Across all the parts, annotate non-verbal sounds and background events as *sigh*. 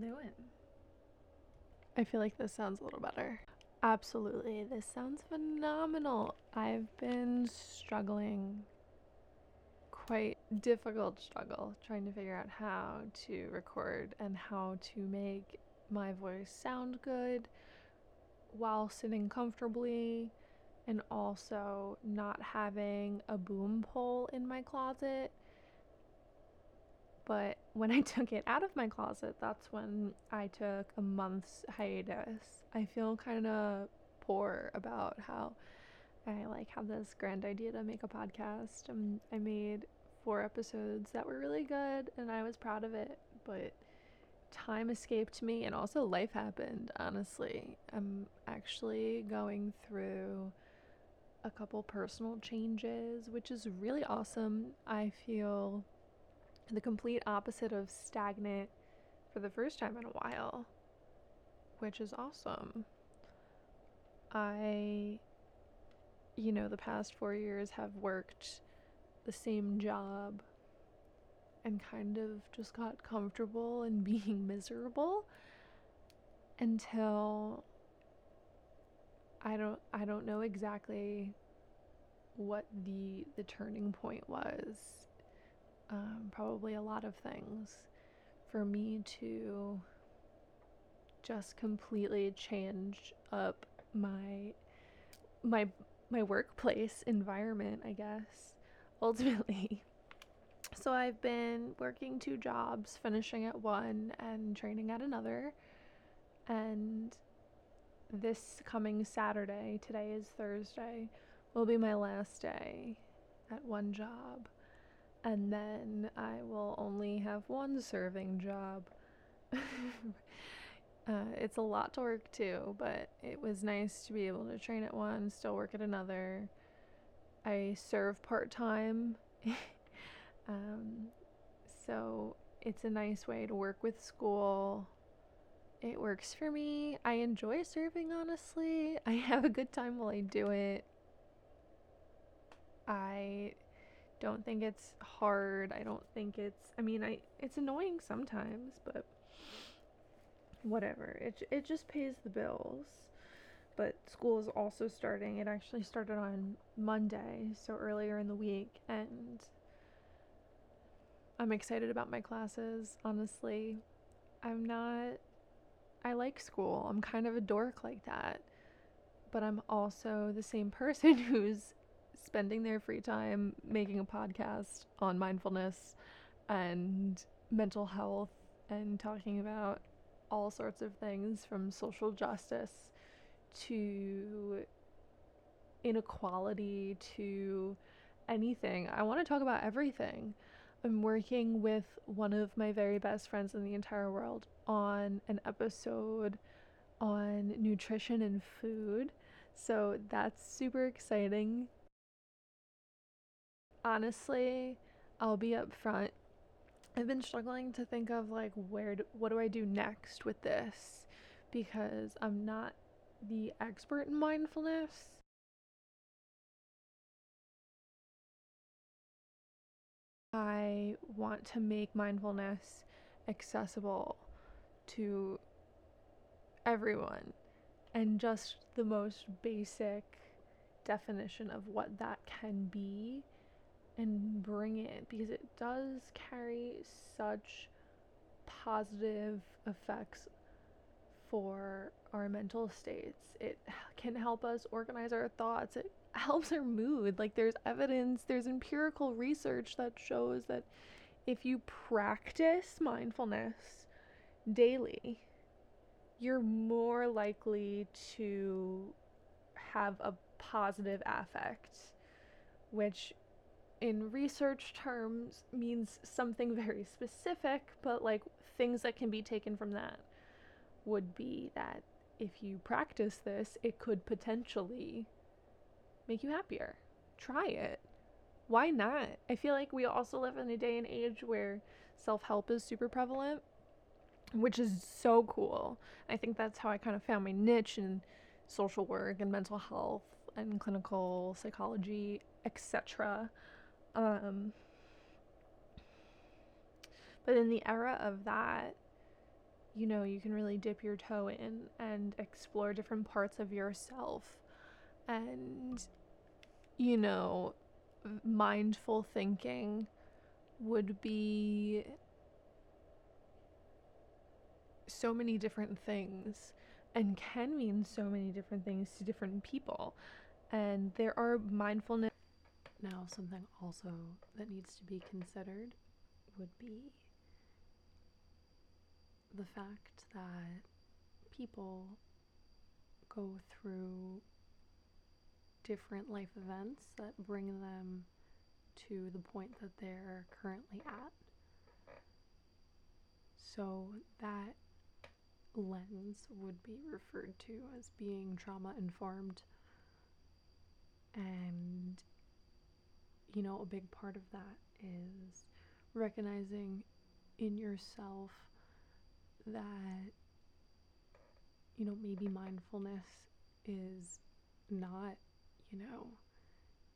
We all doing? I feel like this sounds a little better. Absolutely. This sounds phenomenal. I've been struggling, quite difficult struggle, trying to figure out how to record and how to make my voice sound good while sitting comfortably and also not having a boom pole in my closet. But when I *laughs* took it out of my closet, that's when I took a month's hiatus. I feel kind of poor about how I like had this grand idea to make a podcast. and I made four episodes that were really good and I was proud of it, but time escaped me and also life happened, honestly. I'm actually going through a couple personal changes, which is really awesome. I feel the complete opposite of stagnant for the first time in a while, which is awesome. I, you know, the past four years have worked the same job and kind of just got comfortable in *laughs* being miserable until I don't I don't know exactly what the the turning point was. Um, probably a lot of things for me to just completely change up my my my workplace environment, I guess. *laughs* Ultimately. So I've been working two jobs, finishing at one and training at another. And this coming Saturday, today is Thursday, will be my last day at one job. And then I will only have one serving job. *laughs* uh, it's a lot to work too, but it was nice to be able to train at one, still work at another. I serve part time. *laughs* um, so it's a nice way to work with school it works for me. I enjoy serving, honestly. *laughs* I have a good time while I do it. I don't think it's hard. I don't think it's I mean, I it's annoying sometimes, but whatever. It it just pays the bills. But school is also starting. It actually started on Monday, so earlier in the week, and I'm excited about my classes, honestly. I'm not I like school. I'm kind of a dork like that. But I'm also the same *laughs* person who's spending their free time making a podcast on mindfulness and mental health and talking about all sorts of things from social justice to inequality to anything. I want to talk about everything. I'm working with one of my very best friends in the entire world on an episode on nutrition and food. So that's super exciting. Honestly, I'll be upfront. I've been struggling to think of like where do, what do I do next with this? Because I'm not the expert in mindfulness. I want to make mindfulness accessible to everyone and just the most basic definition of what that can be and bring it because it does carry such positive effects for our mental states. It can help us organize our thoughts. It *laughs* helps our mood. Like there's evidence, there's empirical research that shows that if you practice mindfulness daily, you're more likely to have a positive affect, which in research terms means something *laughs* very specific, but like things that can be taken from that would be that if you practice this, it could potentially make you happier. Try it. Why not? I feel like we also live in a day and age where self help is super prevalent, which is so cool. I think that's how I kind of found my niche in social work and mental health and clinical psychology, etc. Um, But in the era of that, you know, you can really dip your toe in and explore different parts of yourself and you know, mindful thinking would be so many different things and can mean so many different things to different people. And there are mindfulness. Now, something also that needs to be considered would be the fact that people go through different life events that bring them to the point that they're currently at. So that lens would be referred to as being trauma informed. And, you know, a big part of that is recognizing in yourself that, you know, maybe mindfulness is not you know,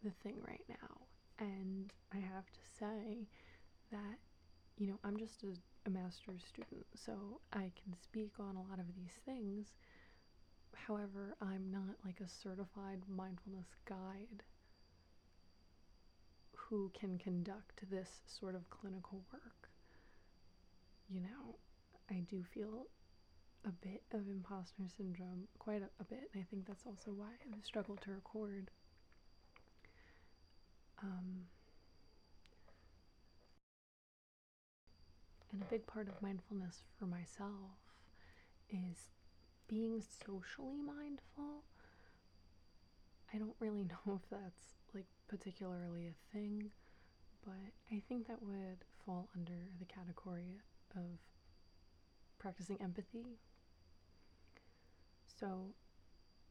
the thing right now. And I have to say that, you know, I'm just a, a master's student, so I can speak on a lot of these things. However, I'm not like a certified mindfulness guide who can conduct this sort of clinical work. You know, I do feel a bit of imposter syndrome, quite a, a bit, and I think that's also why I struggled to record. Um, and a big part of mindfulness for myself is being socially mindful. I don't really *laughs* know if that's particularly a thing, but I think that would fall under the category of practicing empathy so,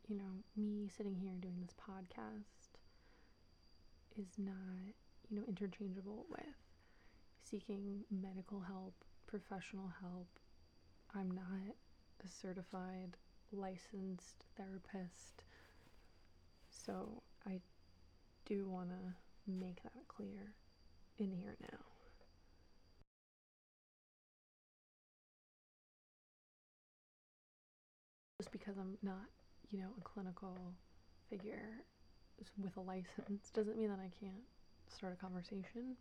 you know, me sitting here doing this podcast is not, you know, interchangeable with seeking medical help, professional help. I'm not a certified licensed therapist. So, I do want to make that clear in here now. just because I'm not, you know, a clinical figure with a license *laughs* doesn't mean that I can't start a conversation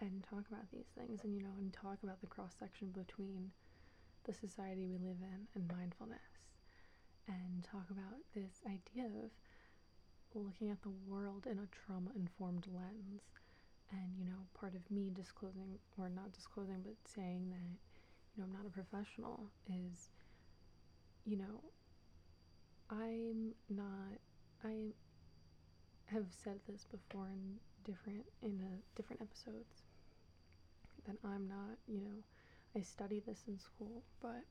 and talk about these things and you know and talk about the cross section between the society we live in and mindfulness and talk about this idea of looking at the world in a trauma informed lens and you know part of me disclosing or not disclosing but saying that you know I'm not a professional is you know, I'm not. I have said this before in different in a, different episodes that I'm not. You know, I study this in school, but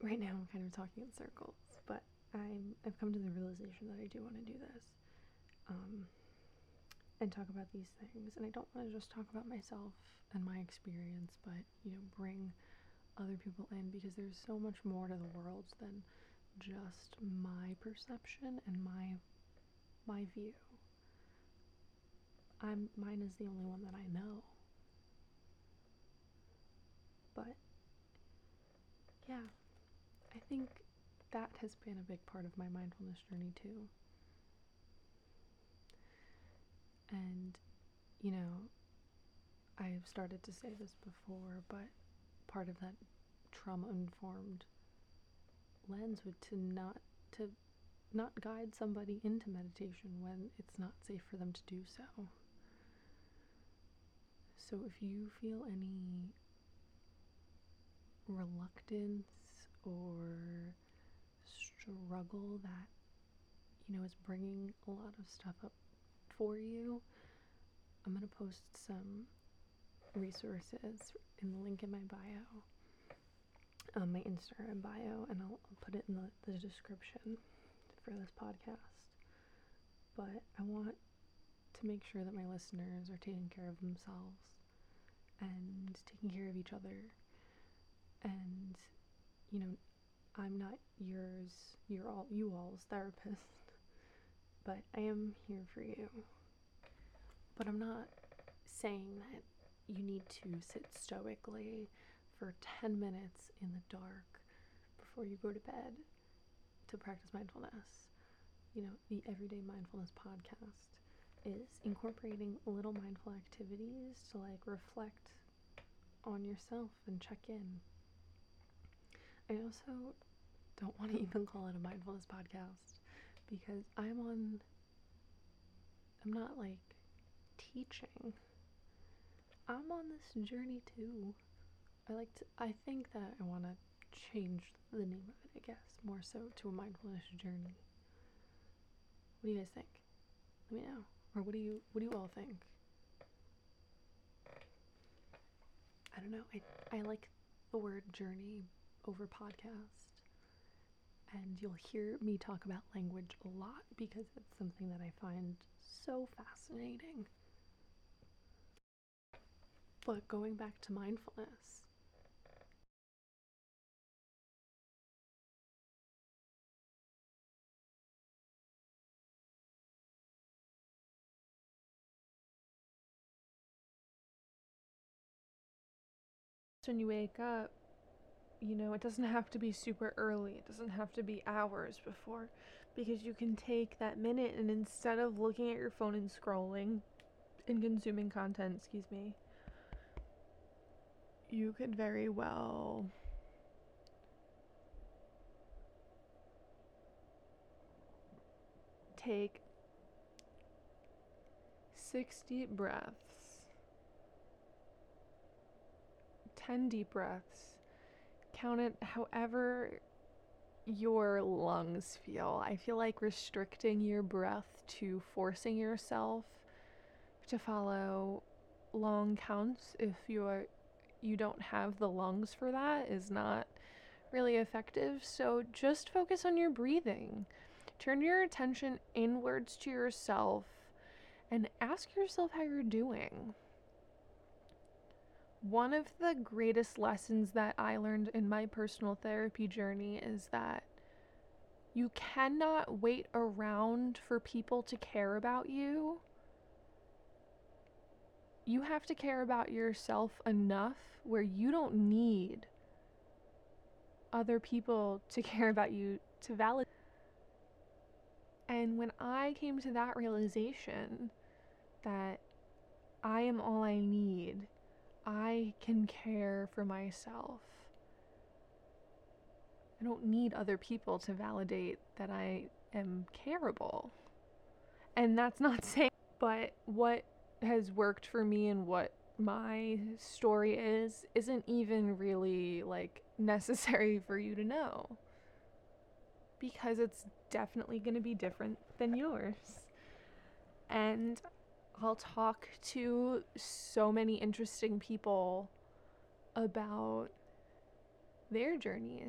right now I'm kind of talking in circles. I'm I've come to the realization that I do want to do this. Um, and talk about these things. And I don't want to just talk about myself and my experience, but you know, bring other people in because there's so much more to the world than just my perception and my my view. I'm mine is the only one that I know. But yeah, I think that has been a big part of my mindfulness journey too. And you know, I've started to say this before, but part of that trauma informed lens would to not to not guide somebody into meditation when it's not safe for them to do so. So if you feel any reluctance or struggle that you know is bringing a lot of stuff up for you, I'm going to post some resources in the link in my bio, um, my Instagram bio, and I'll, I'll put it in the, the description for this podcast. But I want to make sure that my listeners are taking care of themselves and taking care of each other. And, you know, I'm not yours, you're all, you all's therapist, *laughs* but I am here for you. But I'm not saying that you need to sit stoically for 10 minutes in the dark before you go to bed to practice mindfulness. You know, the Everyday Mindfulness podcast is incorporating little mindful activities to like reflect on yourself and check in. I also don't want to *laughs* even call it a mindfulness podcast because I'm on, I'm not like teaching. I'm on this journey too. I like to, I think that I want to change the name of it, I guess, more so to a mindfulness journey. What do you guys think? Let me know. Or what do you what do you all think? I don't know. I I like the word journey over podcast. And you'll hear me talk about language a lot because it's something that I find so fascinating. But going back to mindfulness, when you wake up, you know, it doesn't have to be super early. It doesn't have to be hours before because you can take that minute and instead of looking at your phone and scrolling and consuming content, excuse me, you could very well take six deep breaths 10 deep breaths. Count it however your lungs feel. I feel like restricting your breath to forcing yourself to follow long counts if you're you don't have the lungs for that is not really effective. So just focus on your breathing. Turn your attention inwards to yourself and ask yourself how you're doing. One of the greatest lessons that I learned in my personal therapy journey is that you cannot wait around for people to care about you. You have to care about yourself enough where you don't need other people to *laughs* care about you to validate. And when I came to that realization that I am all I need I can care for myself. I don't need other people to validate that I am careable. And that's not *laughs* saying, but what has worked for me and what my story is isn't even really like necessary *laughs* for you to know. Because it's definitely going to be different than yours. And I'll talk to so many interesting people about their journey.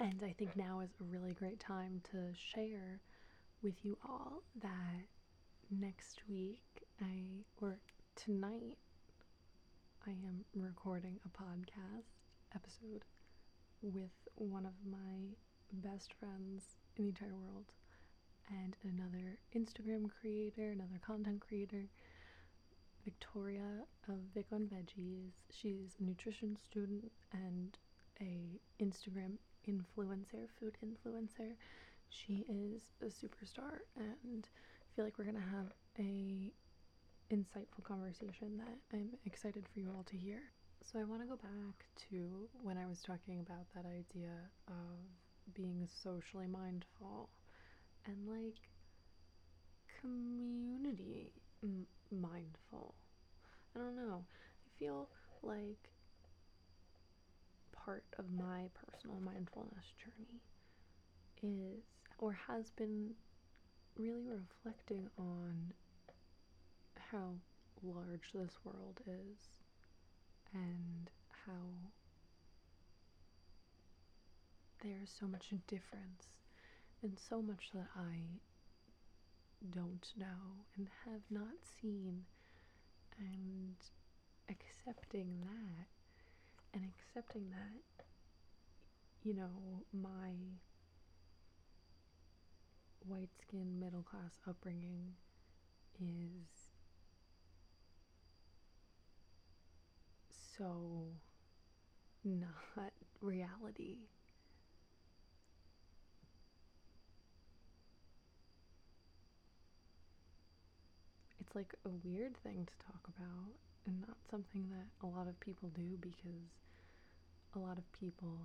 And I think now is a really great time to share with you all that next week I or tonight I am recording a podcast episode with one of my best friends in the entire world and another Instagram creator, another content creator, Victoria of Vic on Veggies. She's a nutrition student and a Instagram influencer, food influencer. She is a superstar and I feel like we're gonna have a insightful conversation that I'm excited for you all to hear. So I want to go back to when I was talking about that idea of being socially mindful and like community m- mindful. I don't know. I feel like part of my personal mindfulness journey is or has been really reflecting on how large this world is and how there's so much difference and so much that I don't know and have not seen, and accepting that, and accepting that, you know, my white skin middle class upbringing is so *laughs* not reality. It's like a weird thing to talk about and not something that a lot of people do because a lot of people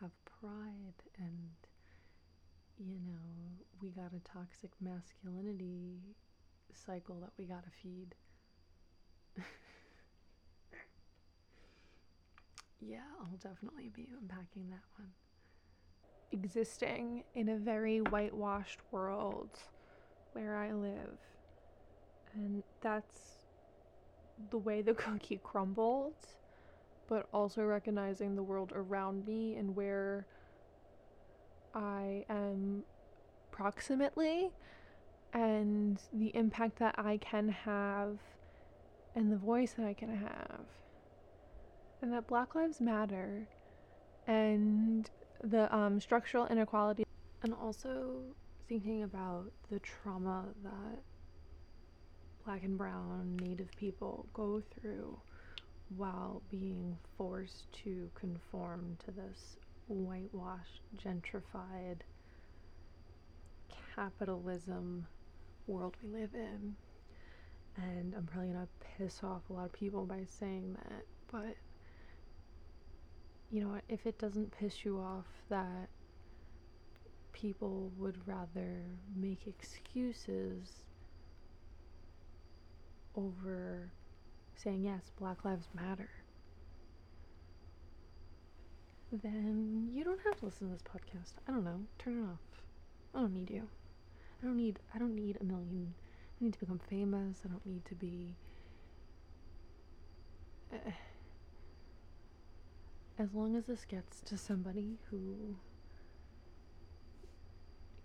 have pride and you know, we got a toxic masculinity cycle that we got to feed. *laughs* yeah, I'll definitely be unpacking that one. Existing in a very whitewashed world where I live. And that's the way the *laughs* cookie crumbled, but also recognizing the world around me and where I am proximately and the impact that I can have and the voice that I can have. And that Black Lives Matter and the um, structural inequality. And also thinking about the trauma that black and brown native people go through while being forced to conform to this whitewashed, gentrified capitalism world we live in. And I'm probably gonna piss off a lot of people by saying that, but you know what? If it doesn't piss you off that people would rather make excuses over saying, yes, Black Lives Matter, then you don't have to listen to this podcast. I don't know. Turn it off. I don't need you. I don't need I don't need a million I need to become famous. I don't need to be *sighs* as long as this gets to somebody who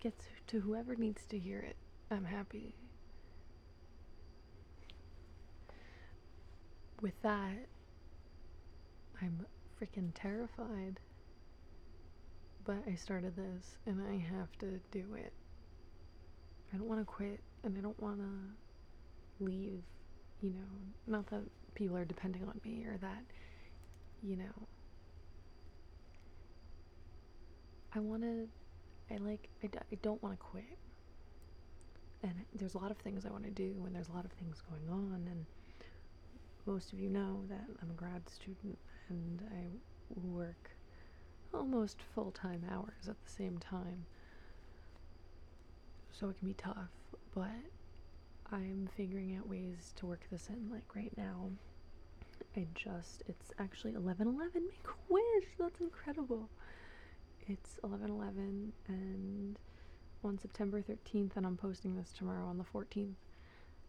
gets to whoever needs to hear it, I'm happy. With that, I'm freaking terrified. But I started this and I have to do it. I don't want to quit and I don't want to leave, you know, not that people are depending on me or that, you know, I want to, I like, I, I don't want to quit. And there's a lot of things I want to do and there's a lot of things going on and most of you know that I'm a grad student and I work almost full time hours at the same time. So it can be tough, but I'm figuring out ways to work this in. Like right now, I just, it's actually 11 11. Make a wish! That's incredible. It's 11 11 and on September 13th, and I'm posting this tomorrow on the 14th.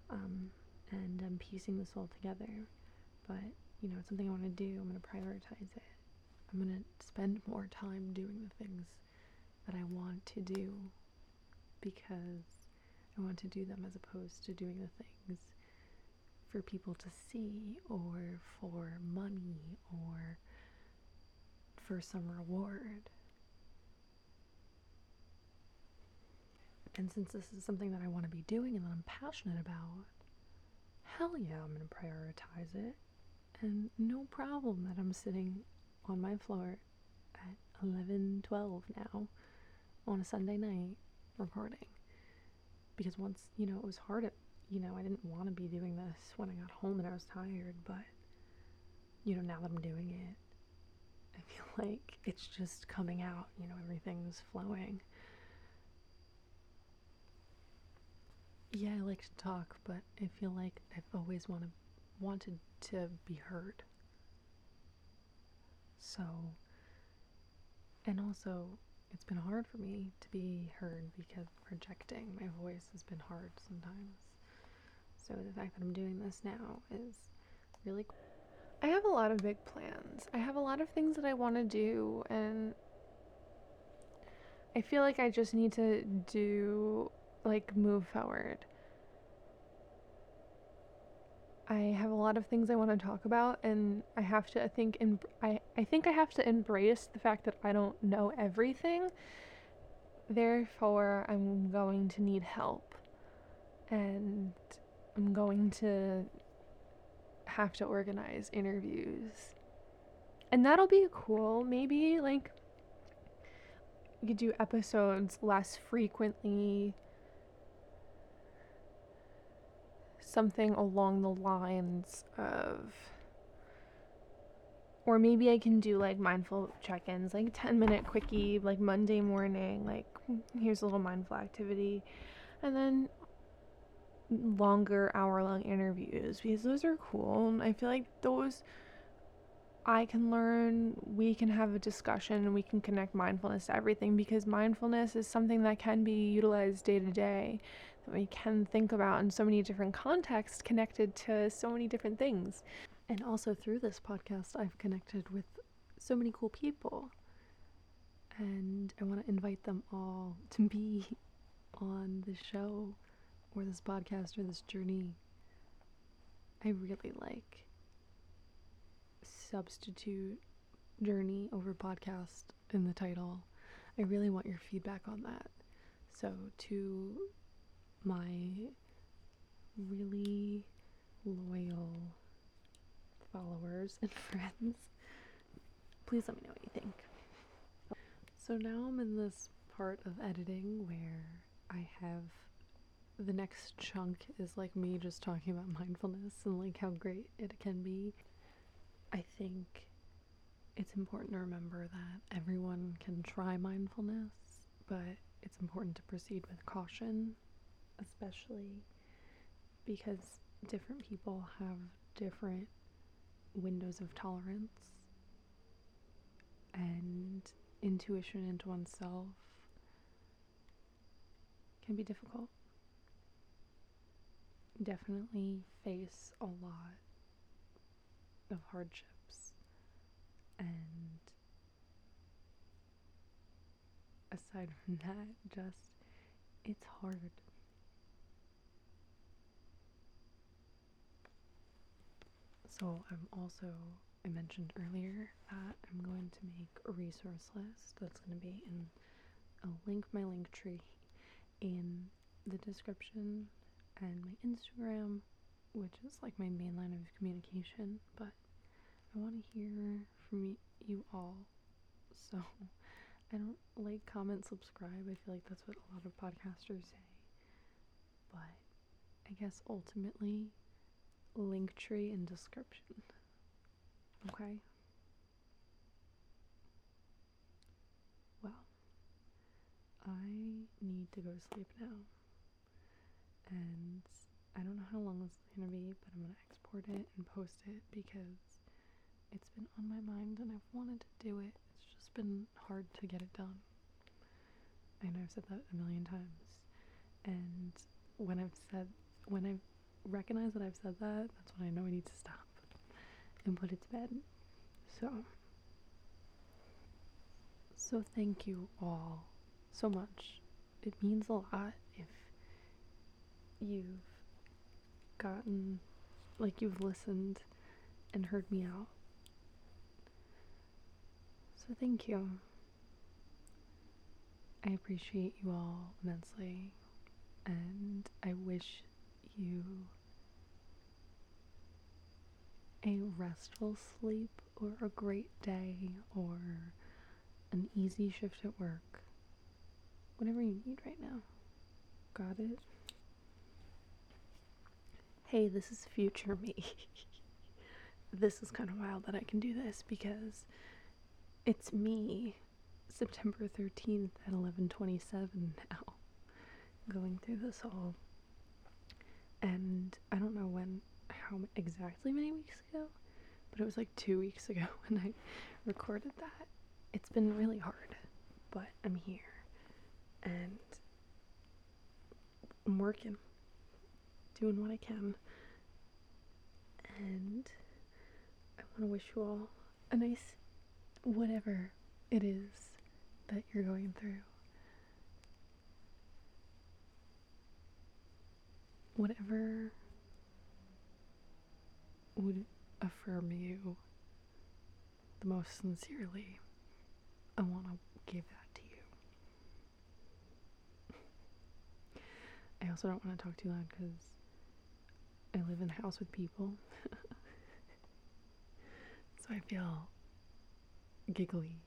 Um, and I'm piecing this all together. But you know, it's something I want to do. I'm going to prioritize it. I'm going to spend *laughs* more time doing the things that I want to do because I want to do them as opposed to doing the things for people to see or for money or for some reward. And since this is something that I want to be doing and that I'm passionate about, hell yeah, I'm going to prioritize it. And no problem that I'm sitting on my floor at 11 12 now on a Sunday night recording. Because once you know it was hard at you know I didn't want to be doing this when I got home and I was tired but you know now that I'm doing it I feel *laughs* like it's just coming out you know everything's flowing yeah I like to talk but I feel like I've always wanted wanted to be heard. So, and also, it's been hard for me to be heard because projecting my voice has been hard sometimes. So, the fact that I'm doing this now is really cool. I have a lot of big plans. I have a lot of things that I want to do, and I feel like I just need to do, like, move forward. I have a lot of things I want to talk about, and I have to, I think, em- I, I think I have to embrace the fact that I don't know everything. Therefore, I'm going to need help, and I'm going to have to organize interviews and that'll be cool. Maybe like could do episodes less frequently. Something along the lines of or maybe I can do like mindful check-ins, like 10 minute quickie, like Monday morning, like here's a little mindful activity. And then longer hour long interviews because those are cool. And I feel like those I can learn, we can have a discussion, and we can connect mindfulness to everything because mindfulness is something that can be utilized day to day, we can think about in so many different contexts connected to so many different things. And also through this podcast, I've connected with so many cool people. And I want to invite them all *laughs* to be on the show or this podcast or this journey. I really like substitute journey over podcast in the title. I really want your feedback on that. So, to my really loyal followers and *laughs* friends, please let me know what you think. So, now I'm in this part of editing where I have the next chunk is like me just talking about mindfulness and like how great it can be. I think it's important to remember that everyone can try mindfulness, but it's important to proceed with caution, especially because different people have different windows of tolerance and intuition into oneself can be difficult. Definitely face a lot of hardships and aside from *laughs* that just it's hard so i'm also i mentioned earlier that i'm going to make a resource list that's going to be in i'll link my link tree in the description and my instagram which is like my main line of communication, but I want to hear from you all. So I don't like, comment, subscribe. I feel like that's what a lot of podcasters say. But I guess ultimately, link tree in description. Okay? Well, I need to go to sleep now. And I don't know how long this is going to be, but I'm going to export it and post it because it's been on my mind and I've wanted to do it. It's just been hard to get it done. I know I've said that a million times. And when I've said, when I recognize that I've said that, that's when I know I need to stop and put it to bed. So, so thank you all so much. It means a lot if you've gotten, like you've listened and heard me out. So thank you. I appreciate you all immensely, and I wish you a restful sleep or a great day or an easy shift at work. Whatever you need right now. Got it? hey, this is future me. *laughs* this is kind of wild that I can do this because it's me, September 13th at 11:27 *laughs* now, going through this all. And I don't know when how exactly many weeks ago, but it was like 2 weeks ago *laughs* when I recorded that. It's been really hard, but I'm here. And I'm working doing what I can. And I want to wish you all a nice whatever it is that you're going through. Whatever would affirm you the most sincerely, I want to give that to you. I also don't want to talk too loud because I live in a house with people. *laughs* so I feel giggly.